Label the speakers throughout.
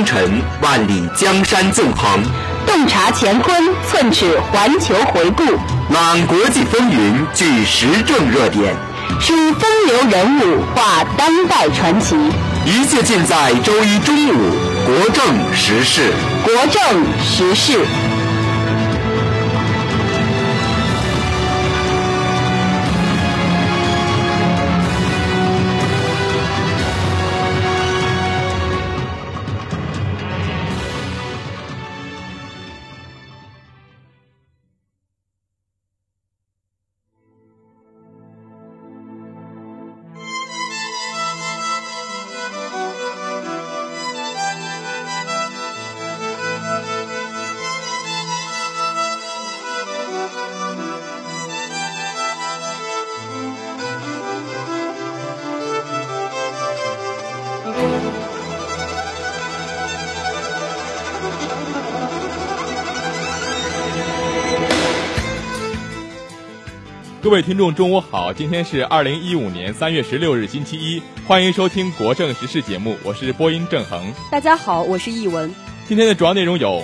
Speaker 1: 风尘万里，江山纵横；
Speaker 2: 洞察乾坤，寸尺环球回顾；
Speaker 1: 览国际风云，聚时政热点；
Speaker 2: 数风流人物，画当代传奇。
Speaker 1: 一切尽在周一中午，国政时事。
Speaker 2: 国政时事。
Speaker 3: 各位听众，中午好！今天是二零一五年三月十六日，星期一，欢迎收听国政时事节目，我是播音郑恒。
Speaker 4: 大家好，我是易文。
Speaker 3: 今天的主要内容有：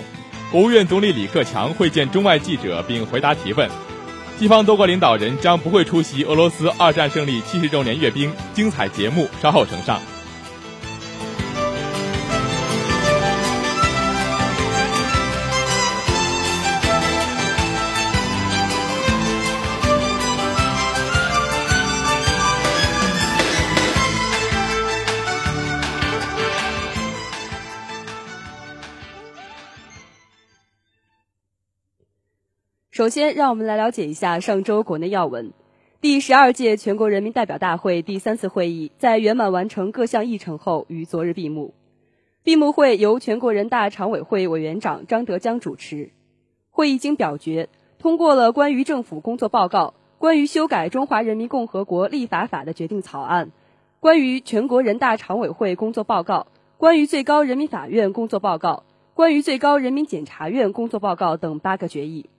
Speaker 3: 国务院总理李克强会见中外记者并回答提问；西方多国领导人将不会出席俄罗斯二战胜利七十周年阅兵，精彩节目稍后呈上。
Speaker 4: 首先，让我们来了解一下上周国内要闻。第十二届全国人民代表大会第三次会议在圆满完成各项议程后，于昨日闭幕。闭幕会由全国人大常委会委员长张德江主持。会议经表决，通过了关于政府工作报告、关于修改《中华人民共和国立法法》的决定草案、关于全国人大常委会工作报告、关于最高人民法院工作报告、关于最高人民检察院工作报告等八个决议。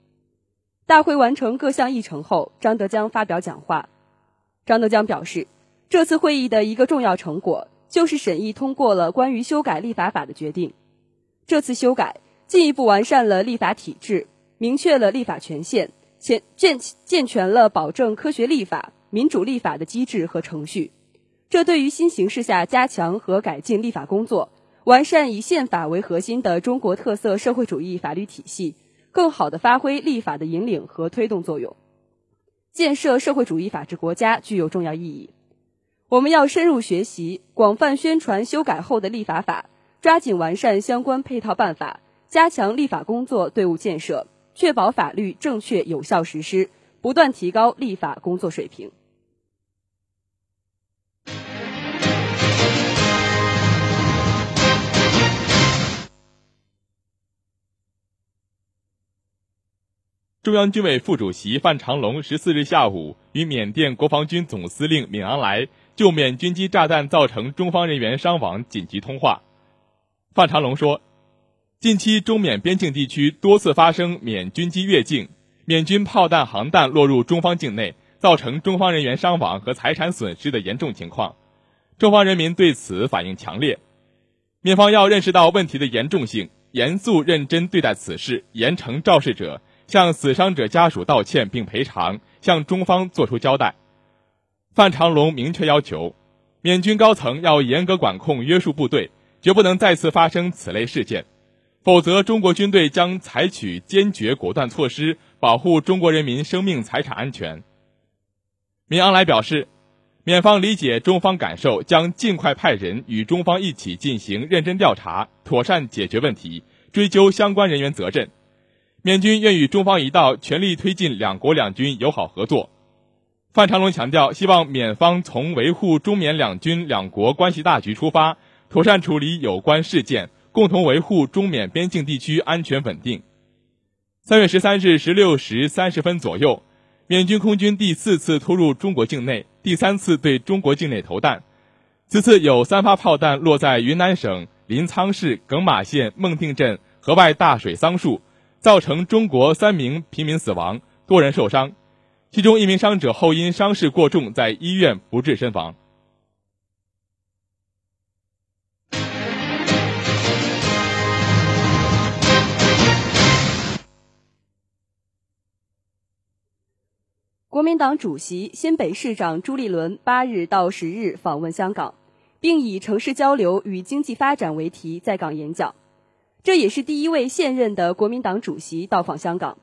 Speaker 4: 大会完成各项议程后，张德江发表讲话。张德江表示，这次会议的一个重要成果就是审议通过了关于修改立法法的决定。这次修改进一步完善了立法体制，明确了立法权限，健健健全了保证科学立法、民主立法的机制和程序。这对于新形势下加强和改进立法工作，完善以宪法为核心的中国特色社会主义法律体系。更好地发挥立法的引领和推动作用。建设社会主义法治国家具有重要意义。我们要深入学习、广泛宣传修改后的立法法，抓紧完善相关配套办法，加强立法工作队伍建设，确保法律正确有效实施，不断提高立法工作水平。
Speaker 3: 中央军委副主席范长龙十四日下午与缅甸国防军总司令敏昂莱就缅军机炸弹造成中方人员伤亡紧急通话。范长龙说，近期中缅边境地区多次发生缅军机越境、缅军炮弹、航弹落入中方境内，造成中方人员伤亡和财产损失的严重情况，中方人民对此反应强烈。缅方要认识到问题的严重性，严肃认真对待此事，严惩肇事者。向死伤者家属道歉并赔偿，向中方作出交代。范长龙明确要求，缅军高层要严格管控、约束部队，绝不能再次发生此类事件，否则中国军队将采取坚决果断措施，保护中国人民生命财产安全。敏昂莱表示，缅方理解中方感受，将尽快派人与中方一起进行认真调查，妥善解决问题，追究相关人员责任。缅军愿与中方一道，全力推进两国两军友好合作。范长龙强调，希望缅方从维护中缅两军两国关系大局出发，妥善处理有关事件，共同维护中缅边境地区安全稳定。三月十三日十六时三十分左右，缅军空军第四次突入中国境内，第三次对中国境内投弹。此次有三发炮弹落在云南省临沧市耿马县孟定镇河外大水桑树。造成中国三名平民死亡，多人受伤，其中一名伤者后因伤势过重，在医院不治身亡。
Speaker 4: 国民党主席、新北市长朱立伦八日到十日访问香港，并以城市交流与经济发展为题在港演讲。这也是第一位现任的国民党主席到访香港。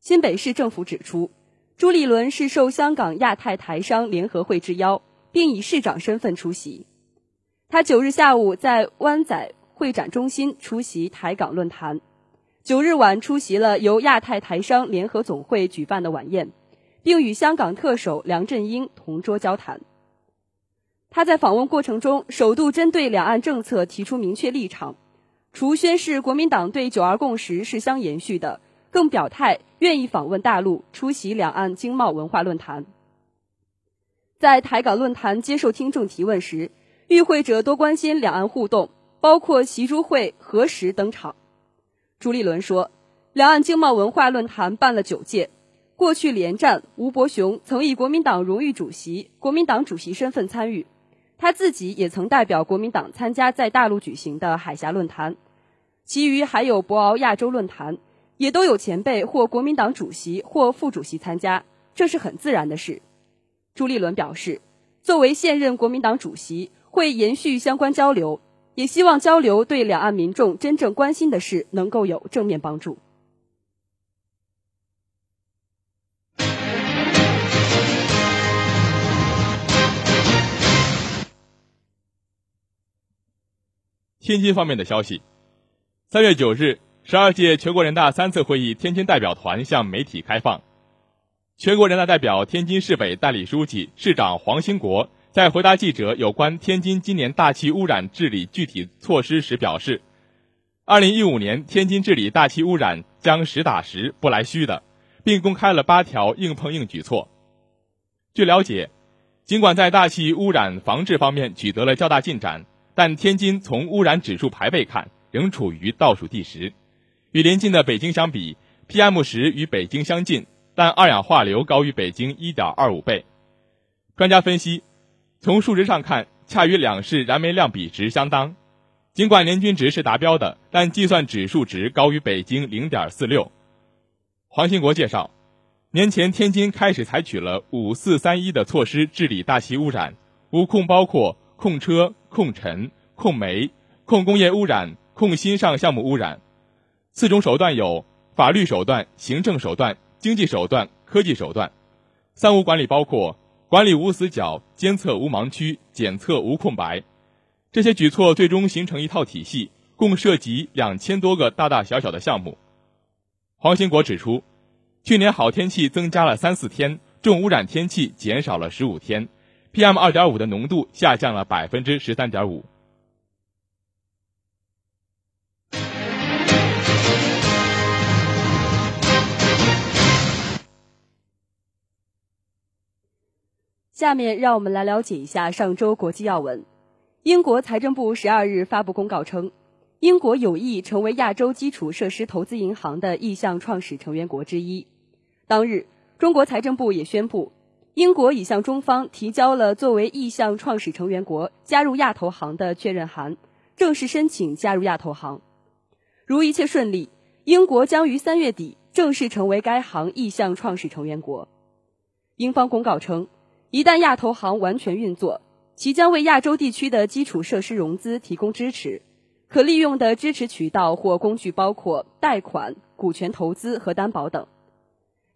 Speaker 4: 新北市政府指出，朱立伦是受香港亚太台商联合会之邀，并以市长身份出席。他九日下午在湾仔会展中心出席台港论坛，九日晚出席了由亚太台商联合总会举办的晚宴，并与香港特首梁振英同桌交谈。他在访问过程中，首度针对两岸政策提出明确立场。除宣示国民党对“九二共识”是相延续的，更表态愿意访问大陆，出席两岸经贸文化论坛。在台港论坛接受听众提问时，与会者多关心两岸互动，包括习朱会何时登场。朱立伦说：“两岸经贸文化论坛办了九届，过去连战、吴伯雄曾以国民党荣誉主席、国民党主席身份参与。”他自己也曾代表国民党参加在大陆举行的海峡论坛，其余还有博鳌亚洲论坛，也都有前辈或国民党主席或副主席参加，这是很自然的事。朱立伦表示，作为现任国民党主席，会延续相关交流，也希望交流对两岸民众真正关心的事能够有正面帮助。
Speaker 3: 天津方面的消息，三月九日，十二届全国人大三次会议天津代表团向媒体开放。全国人大代表、天津市委代理书记、市长黄兴国在回答记者有关天津今年大气污染治理具体措施时表示：“二零一五年天津治理大气污染将实打实、不来虚的，并公开了八条硬碰硬举措。”据了解，尽管在大气污染防治方面取得了较大进展。但天津从污染指数排位看，仍处于倒数第十。与邻近的北京相比，PM 十与北京相近，但二氧化硫高于北京一点二五倍。专家分析，从数值上看，恰与两市燃煤量比值相当。尽管年均值是达标的，但计算指数值高于北京零点四六。黄兴国介绍，年前天津开始采取了五四三一的措施治理大气污染，无控包括控车。控尘、控煤、控工业污染、控新上项目污染，四种手段有法律手段、行政手段、经济手段、科技手段。三无管理包括管理无死角、监测无盲区、检测无空白。这些举措最终形成一套体系，共涉及两千多个大大小小的项目。黄兴国指出，去年好天气增加了三四天，重污染天气减少了十五天，PM 二点五的浓度下降了百分之十三点五。
Speaker 4: 下面让我们来了解一下上周国际要闻。英国财政部十二日发布公告称，英国有意成为亚洲基础设施投资银行的意向创始成员国之一。当日，中国财政部也宣布，英国已向中方提交了作为意向创始成员国加入亚投行的确认函，正式申请加入亚投行。如一切顺利，英国将于三月底正式成为该行意向创始成员国。英方公告称。一旦亚投行完全运作，其将为亚洲地区的基础设施融资提供支持。可利用的支持渠道或工具包括贷款、股权投资和担保等。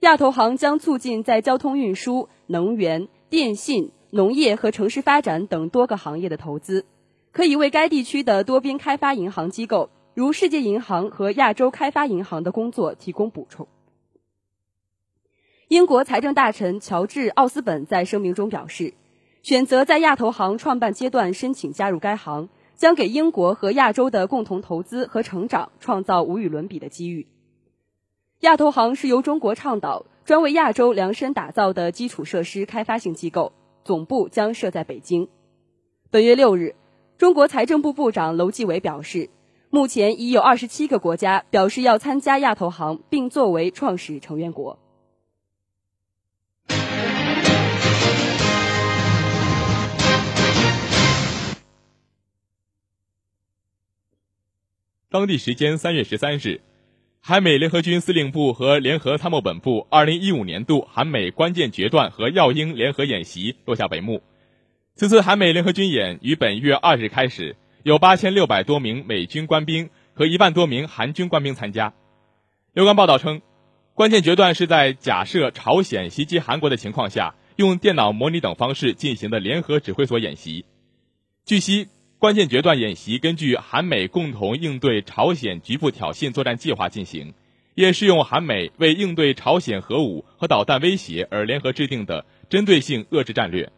Speaker 4: 亚投行将促进在交通运输、能源、电信、农业和城市发展等多个行业的投资，可以为该地区的多边开发银行机构，如世界银行和亚洲开发银行的工作提供补充。英国财政大臣乔治·奥斯本在声明中表示，选择在亚投行创办阶段申请加入该行，将给英国和亚洲的共同投资和成长创造无与伦比的机遇。亚投行是由中国倡导、专为亚洲量身打造的基础设施开发性机构，总部将设在北京。本月六日，中国财政部部长楼继伟表示，目前已有二十七个国家表示要参加亚投行，并作为创始成员国。
Speaker 3: 当地时间三月十三日，韩美联合军司令部和联合参谋本部二零一五年度韩美关键决断和耀英联合演习落下帷幕。此次韩美联合军演于本月二日开始，有八千六百多名美军官兵和一万多名韩军官兵参加。有关报道称，关键决断是在假设朝鲜袭击韩国的情况下，用电脑模拟等方式进行的联合指挥所演习。据悉。关键决断演习根据韩美共同应对朝鲜局部挑衅作战计划进行，也适用韩美为应对朝鲜核武和导弹威胁而联合制定的针对性遏制战略。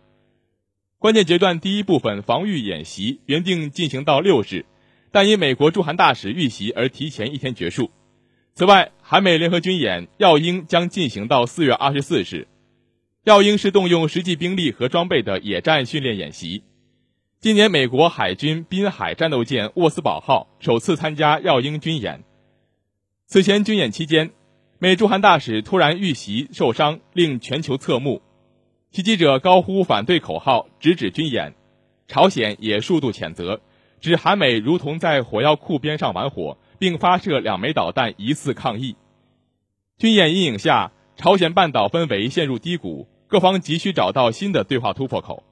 Speaker 3: 关键决断第一部分防御演习原定进行到六日，但因美国驻韩大使遇袭而提前一天结束。此外，韩美联合军演耀英将进行到四月二十四日。耀英是动用实际兵力和装备的野战训练演习。今年，美国海军滨海战斗舰沃斯堡号首次参加耀英军演。此前军演期间，美驻韩大使突然遇袭受伤，令全球侧目。袭击者高呼反对口号，直指军演。朝鲜也数度谴责，指韩美如同在火药库边上玩火，并发射两枚导弹疑似抗议。军演阴影下，朝鲜半岛氛围陷入低谷，各方急需找到新的对话突破口。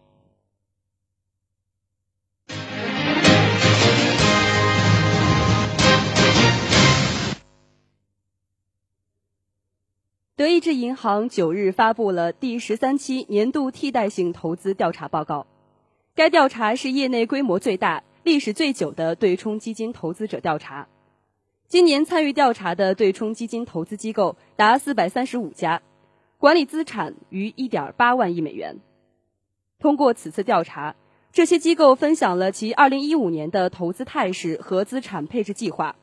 Speaker 4: 德意志银行九日发布了第十三期年度替代性投资调查报告。该调查是业内规模最大、历史最久的对冲基金投资者调查。今年参与调查的对冲基金投资机构达四百三十五家，管理资产逾一点八万亿美元。通过此次调查，这些机构分享了其二零一五年的投资态势和资产配置计划。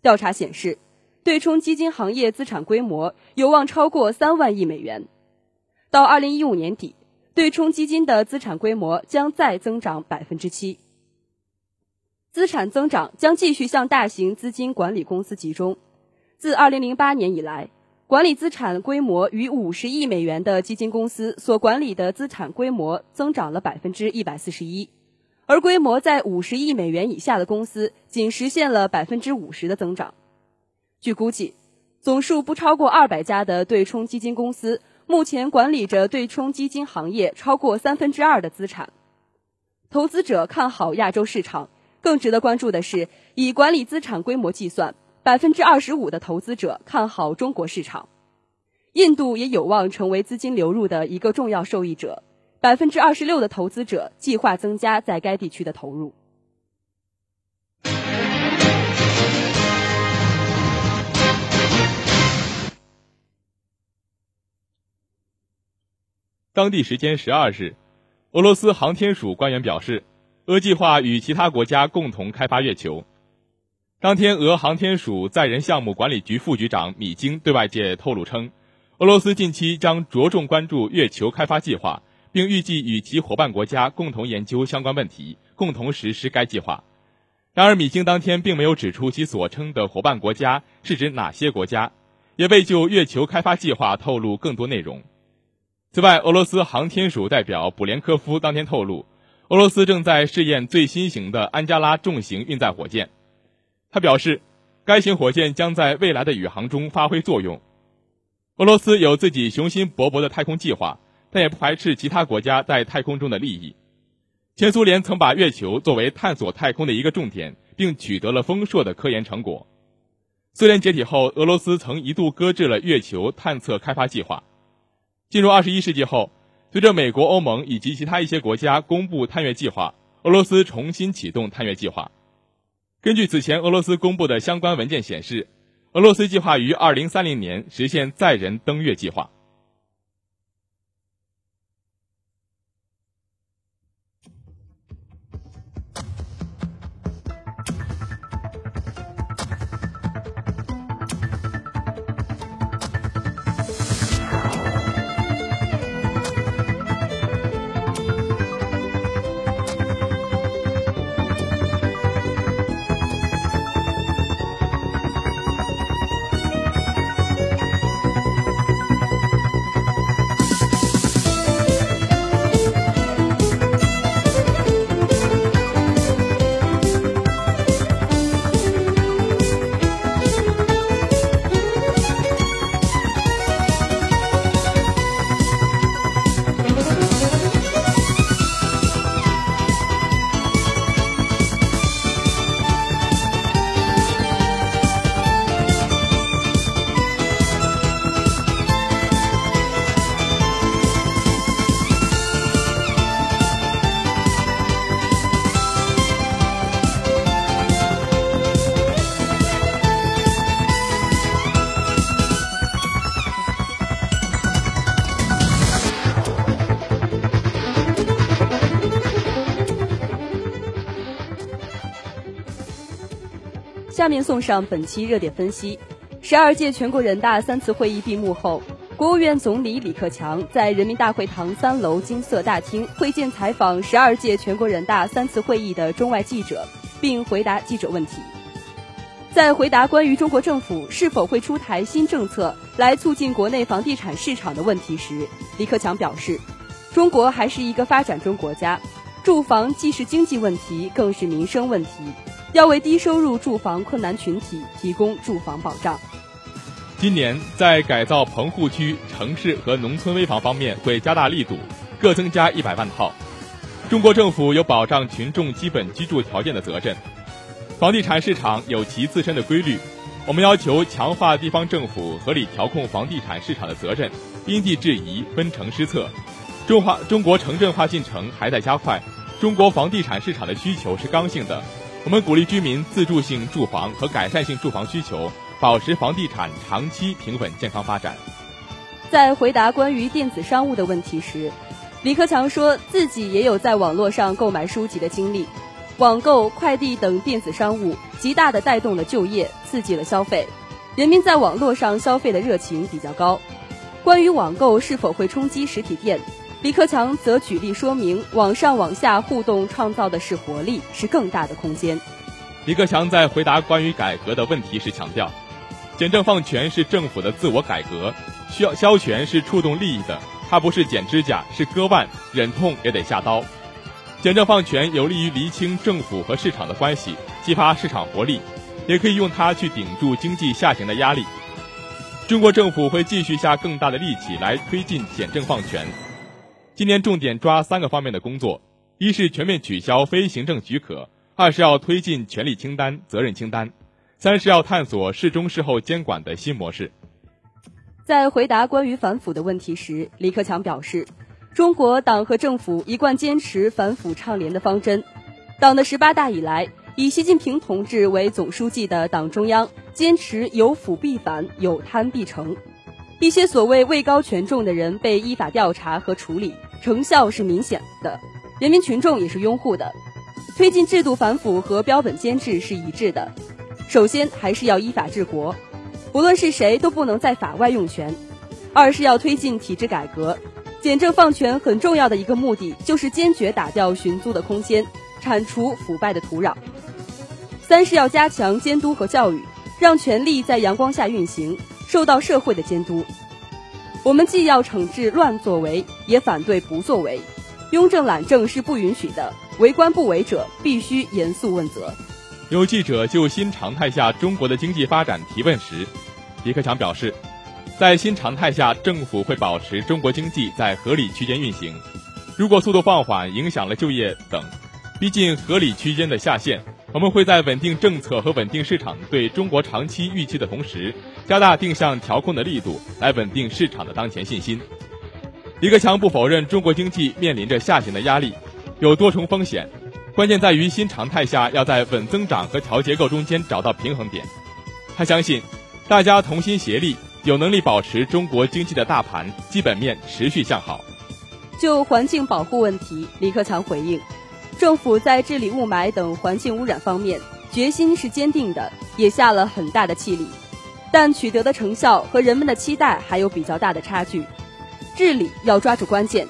Speaker 4: 调查显示。对冲基金行业资产规模有望超过三万亿美元，到二零一五年底，对冲基金的资产规模将再增长百分之七。资产增长将继续向大型资金管理公司集中。自二零零八年以来，管理资产规模逾五十亿美元的基金公司所管理的资产规模增长了百分之一百四十一，而规模在五十亿美元以下的公司仅实现了百分之五十的增长。据估计，总数不超过二百家的对冲基金公司目前管理着对冲基金行业超过三分之二的资产。投资者看好亚洲市场，更值得关注的是，以管理资产规模计算，百分之二十五的投资者看好中国市场。印度也有望成为资金流入的一个重要受益者，百分之二十六的投资者计划增加在该地区的投入。
Speaker 3: 当地时间十二日，俄罗斯航天署官员表示，俄计划与其他国家共同开发月球。当天，俄航天署载人项目管理局副局长米京对外界透露称，俄罗斯近期将着重关注月球开发计划，并预计与其伙伴国家共同研究相关问题，共同实施该计划。然而，米京当天并没有指出其所称的伙伴国家是指哪些国家，也未就月球开发计划透露更多内容。此外，俄罗斯航天署代表普连科夫当天透露，俄罗斯正在试验最新型的安加拉重型运载火箭。他表示，该型火箭将在未来的宇航中发挥作用。俄罗斯有自己雄心勃勃的太空计划，但也不排斥其他国家在太空中的利益。前苏联曾把月球作为探索太空的一个重点，并取得了丰硕的科研成果。苏联解体后，俄罗斯曾一度搁置了月球探测开发计划。进入二十一世纪后，随着美国、欧盟以及其他一些国家公布探月计划，俄罗斯重新启动探月计划。根据此前俄罗斯公布的相关文件显示，俄罗斯计划于二零三零年实现载人登月计划。
Speaker 4: 下面送上本期热点分析。十二届全国人大三次会议闭幕后，国务院总理李克强在人民大会堂三楼金色大厅会见采访十二届全国人大三次会议的中外记者，并回答记者问题。在回答关于中国政府是否会出台新政策来促进国内房地产市场的问题时，李克强表示，中国还是一个发展中国家，住房既是经济问题，更是民生问题。要为低收入住房困难群体提供住房保障。
Speaker 3: 今年在改造棚户区、城市和农村危房方面会加大力度，各增加一百万套。中国政府有保障群众基本居住条件的责任。房地产市场有其自身的规律，我们要求强化地方政府合理调控房地产市场的责任，因地制宜，分城施策。中华中国城镇化进程还在加快，中国房地产市场的需求是刚性的。我们鼓励居民自住性住房和改善性住房需求，保持房地产长期平稳健康发展。
Speaker 4: 在回答关于电子商务的问题时，李克强说自己也有在网络上购买书籍的经历。网购、快递等电子商务极大的带动了就业，刺激了消费，人民在网络上消费的热情比较高。关于网购是否会冲击实体店？李克强则举例说明，网上网下互动创造的是活力，是更大的空间。
Speaker 3: 李克强在回答关于改革的问题时强调，简政放权是政府的自我改革，需要消权是触动利益的，它不是剪指甲，是割腕，忍痛也得下刀。简政放权有利于厘清政府和市场的关系，激发市场活力，也可以用它去顶住经济下行的压力。中国政府会继续下更大的力气来推进简政放权。今年重点抓三个方面的工作：一是全面取消非行政许可；二是要推进权力清单、责任清单；三是要探索事中事后监管的新模式。
Speaker 4: 在回答关于反腐的问题时，李克强表示，中国党和政府一贯坚持反腐倡廉的方针。党的十八大以来，以习近平同志为总书记的党中央坚持有腐必反，有贪必惩。一些所谓位高权重的人被依法调查和处理，成效是明显的，人民群众也是拥护的。推进制度反腐和标本兼治是一致的。首先，还是要依法治国。无论是谁都不能在法外用权。二是要推进体制改革，简政放权很重要的一个目的就是坚决打掉寻租的空间，铲除腐败的土壤。三是要加强监督和教育，让权力在阳光下运行，受到社会的监督。我们既要惩治乱作为，也反对不作为，庸政懒政是不允许的，为官不为者必须严肃问责。
Speaker 3: 有记者就新常态下中国的经济发展提问时，李克强表示，在新常态下，政府会保持中国经济在合理区间运行。如果速度放缓，影响了就业等，逼近合理区间的下限，我们会在稳定政策和稳定市场对中国长期预期的同时，加大定向调控的力度，来稳定市场的当前信心。李克强不否认中国经济面临着下行的压力，有多重风险。关键在于新常态下要在稳增长和调结构中间找到平衡点。他相信，大家同心协力，有能力保持中国经济的大盘基本面持续向好。
Speaker 4: 就环境保护问题，李克强回应，政府在治理雾霾等环境污染方面决心是坚定的，也下了很大的气力，但取得的成效和人们的期待还有比较大的差距。治理要抓住关键。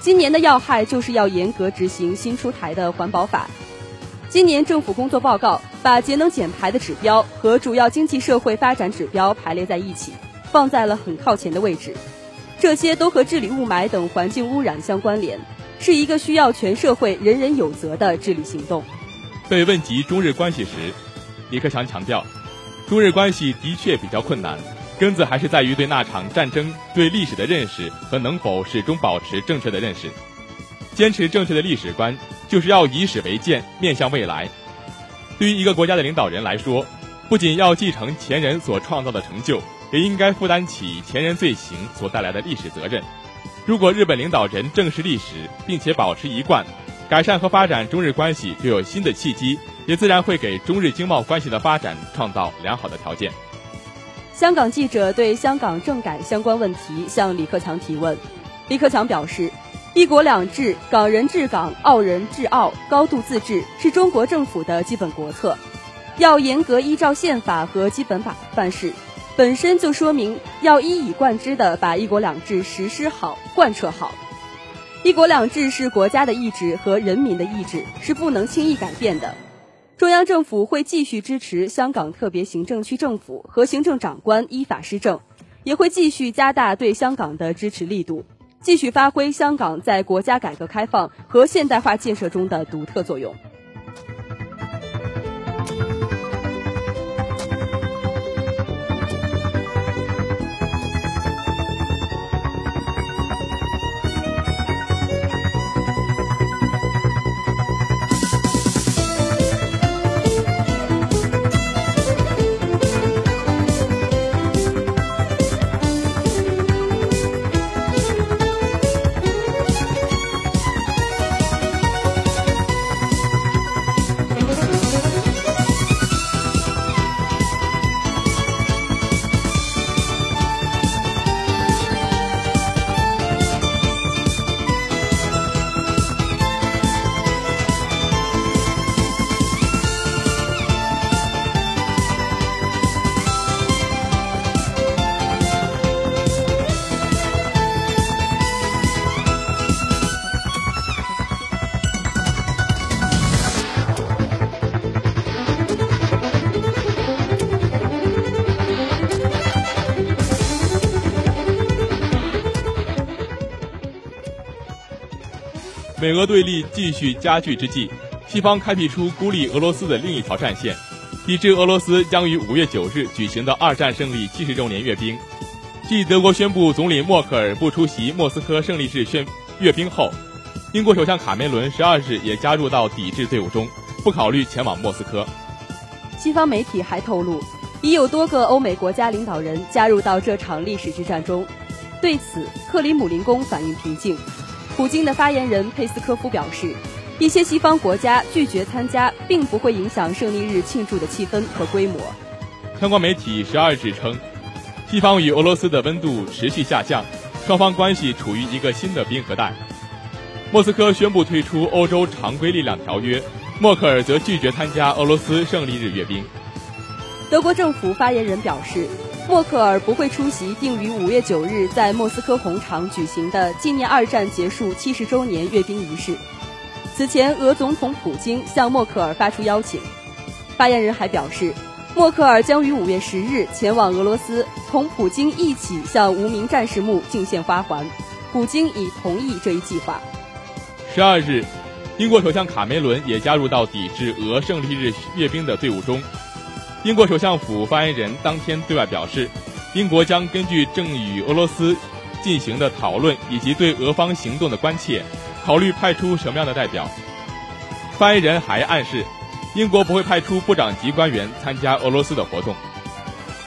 Speaker 4: 今年的要害就是要严格执行新出台的环保法。今年政府工作报告把节能减排的指标和主要经济社会发展指标排列在一起，放在了很靠前的位置。这些都和治理雾霾等环境污染相关联，是一个需要全社会人人有责的治理行动。
Speaker 3: 被问及中日关系时，李克强强调，中日关系的确比较困难。根子还是在于对那场战争、对历史的认识和能否始终保持正确的认识，坚持正确的历史观，就是要以史为鉴，面向未来。对于一个国家的领导人来说，不仅要继承前人所创造的成就，也应该负担起前人罪行所带来的历史责任。如果日本领导人正视历史，并且保持一贯，改善和发展中日关系就有新的契机，也自然会给中日经贸关系的发展创造良好的条件。
Speaker 4: 香港记者对香港政改相关问题向李克强提问，李克强表示：“一国两制，港人治港，澳人治澳，高度自治是中国政府的基本国策，要严格依照宪法和基本法办事，本身就说明要一以贯之的把一国两制实施好、贯彻好。一国两制是国家的意志和人民的意志，是不能轻易改变的。”中央政府会继续支持香港特别行政区政府和行政长官依法施政，也会继续加大对香港的支持力度，继续发挥香港在国家改革开放和现代化建设中的独特作用。
Speaker 3: 美俄对立继续加剧之际，西方开辟出孤立俄罗斯的另一条战线，抵制俄罗斯将于五月九日举行的二战胜利七十周年阅兵。继德国宣布总理默克尔不出席莫斯科胜利日宣阅兵后，英国首相卡梅伦十二日也加入到抵制队伍中，不考虑前往莫斯科。
Speaker 4: 西方媒体还透露，已有多个欧美国家领导人加入到这场历史之战中。对此，克里姆林宫反应平静。普京的发言人佩斯科夫表示，一些西方国家拒绝参加，并不会影响胜利日庆祝的气氛和规模。
Speaker 3: 相关媒体十二日称，西方与俄罗斯的温度持续下降，双方关系处于一个新的冰河带。莫斯科宣布退出欧洲常规力量条约，默克尔则拒绝参加俄罗斯胜利日阅兵。
Speaker 4: 德国政府发言人表示。默克尔不会出席定于五月九日在莫斯科红场举行的纪念二战结束七十周年阅兵仪式。此前，俄总统普京向默克尔发出邀请。发言人还表示，默克尔将于五月十日前往俄罗斯，同普京一起向无名战士墓敬献花环。普京已同意这一计划。
Speaker 3: 十二日，英国首相卡梅伦也加入到抵制俄胜利日阅兵的队伍中。英国首相府发言人当天对外表示，英国将根据正与俄罗斯进行的讨论以及对俄方行动的关切，考虑派出什么样的代表。发言人还暗示，英国不会派出部长级官员参加俄罗斯的活动。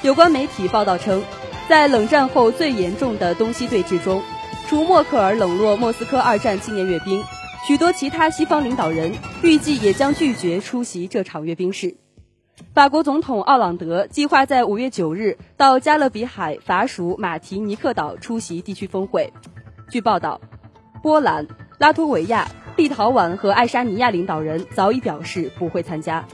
Speaker 4: 有关媒体报道称，在冷战后最严重的东西对峙中，除默克尔冷落莫斯科二战纪念阅兵，许多其他西方领导人预计也将拒绝出席这场阅兵式。法国总统奥朗德计划在五月九日到加勒比海法属马提尼克岛出席地区峰会。据报道，波兰、拉脱维亚、立陶宛和爱沙尼亚领导人早已表示不会参加。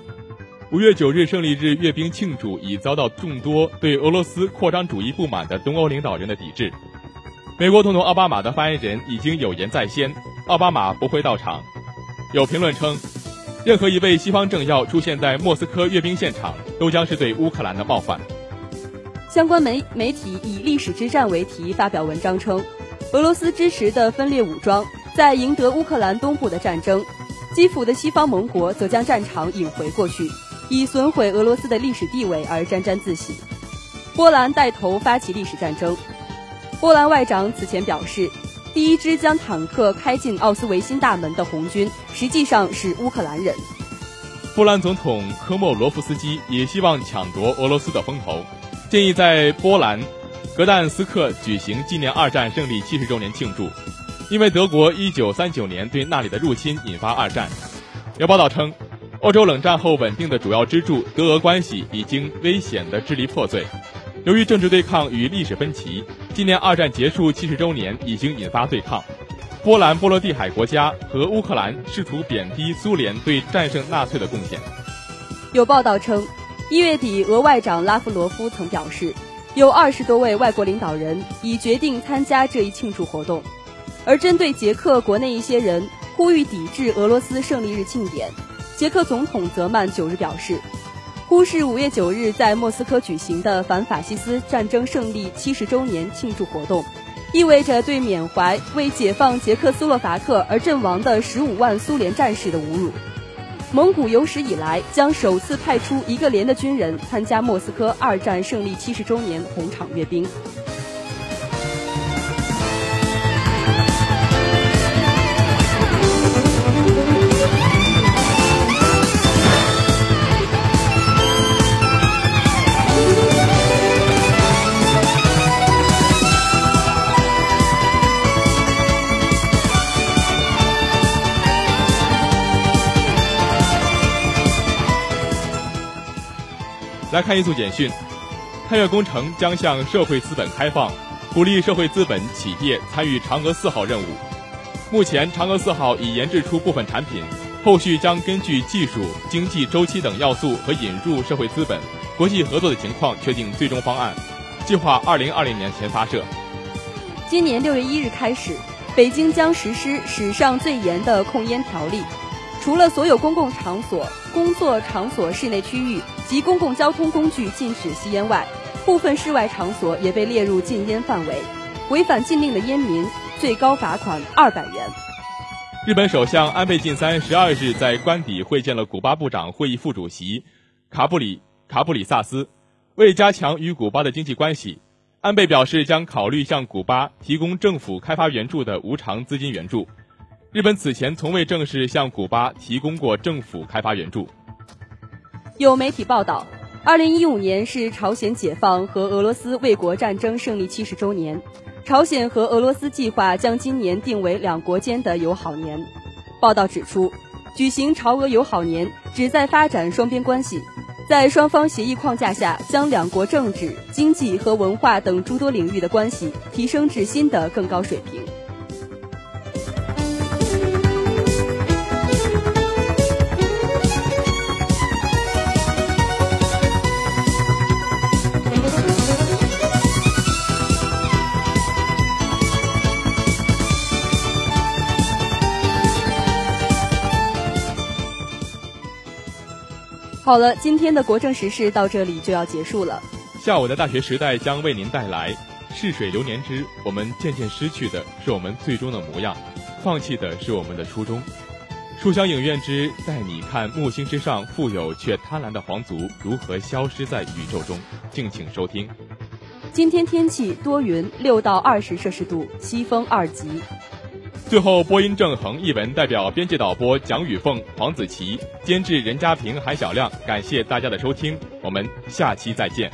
Speaker 3: 五月九日胜利日阅兵庆祝已遭到众多对俄罗斯扩张主义不满的东欧领导人的抵制。美国总统奥巴马的发言人已经有言在先，奥巴马不会到场。有评论称。任何一位西方政要出现在莫斯科阅兵现场，都将是对乌克兰的冒犯。
Speaker 4: 相关媒媒体以“历史之战”为题发表文章称，俄罗斯支持的分裂武装在赢得乌克兰东部的战争，基辅的西方盟国则将战场引回过去，以损毁俄罗斯的历史地位而沾沾自喜。波兰带头发起历史战争。波兰外长此前表示。第一支将坦克开进奥斯维辛大门的红军，实际上是乌克兰人。
Speaker 3: 波兰总统科莫罗夫斯基也希望抢夺俄罗斯的风头，建议在波兰格但斯克举行纪念二战胜利七十周年庆祝，因为德国一九三九年对那里的入侵引发二战。有报道称，欧洲冷战后稳定的主要支柱德俄关系已经危险的支离破碎。由于政治对抗与历史分歧，今年二战结束七十周年已经引发对抗。波兰、波罗的海国家和乌克兰试图贬低苏联对战胜纳粹的贡献。
Speaker 4: 有报道称，一月底，俄外长拉夫罗夫曾表示，有二十多位外国领导人已决定参加这一庆祝活动。而针对捷克国内一些人呼吁抵制俄罗斯胜利日庆典，捷克总统泽曼九日表示。忽视五月九日在莫斯科举行的反法西斯战争胜利七十周年庆祝活动，意味着对缅怀为解放捷克斯洛伐克而阵亡的十五万苏联战士的侮辱。蒙古有史以来将首次派出一个连的军人参加莫斯科二战胜利七十周年红场阅兵。
Speaker 3: 来看一组简讯：探月工程将向社会资本开放，鼓励社会资本企业参与嫦娥四号任务。目前，嫦娥四号已研制出部分产品，后续将根据技术、经济周期等要素和引入社会资本、国际合作的情况，确定最终方案，计划二零二零年前发射。
Speaker 4: 今年六月一日开始，北京将实施史上最严的控烟条例。除了所有公共场所、工作场所室内区域及公共交通工具禁止吸烟外，部分室外场所也被列入禁烟范围。违反禁令的烟民，最高罚款二百元。
Speaker 3: 日本首相安倍晋三十二日在官邸会见了古巴部长会议副主席卡布里卡布里萨斯，为加强与古巴的经济关系，安倍表示将考虑向古巴提供政府开发援助的无偿资金援助。日本此前从未正式向古巴提供过政府开发援助。
Speaker 4: 有媒体报道，二零一五年是朝鲜解放和俄罗斯卫国战争胜利七十周年，朝鲜和俄罗斯计划将今年定为两国间的友好年。报道指出，举行朝俄友好年旨在发展双边关系。在双方协议框架下，将两国政治、经济和文化等诸多领域的关系提升至新的更高水平。好了，今天的国政时事到这里就要结束了。
Speaker 3: 下午的大学时代将为您带来“逝水流年之我们渐渐失去的是我们最终的模样，放弃的是我们的初衷”。书香影院之带你看木星之上富有却贪婪的皇族如何消失在宇宙中，敬请收听。
Speaker 4: 今天天气多云，六到二十摄氏度，西风二级。
Speaker 3: 最后，播音郑恒、译文代表编辑导播蒋雨凤、黄子琪，监制任家平、韩小亮，感谢大家的收听，我们下期再见。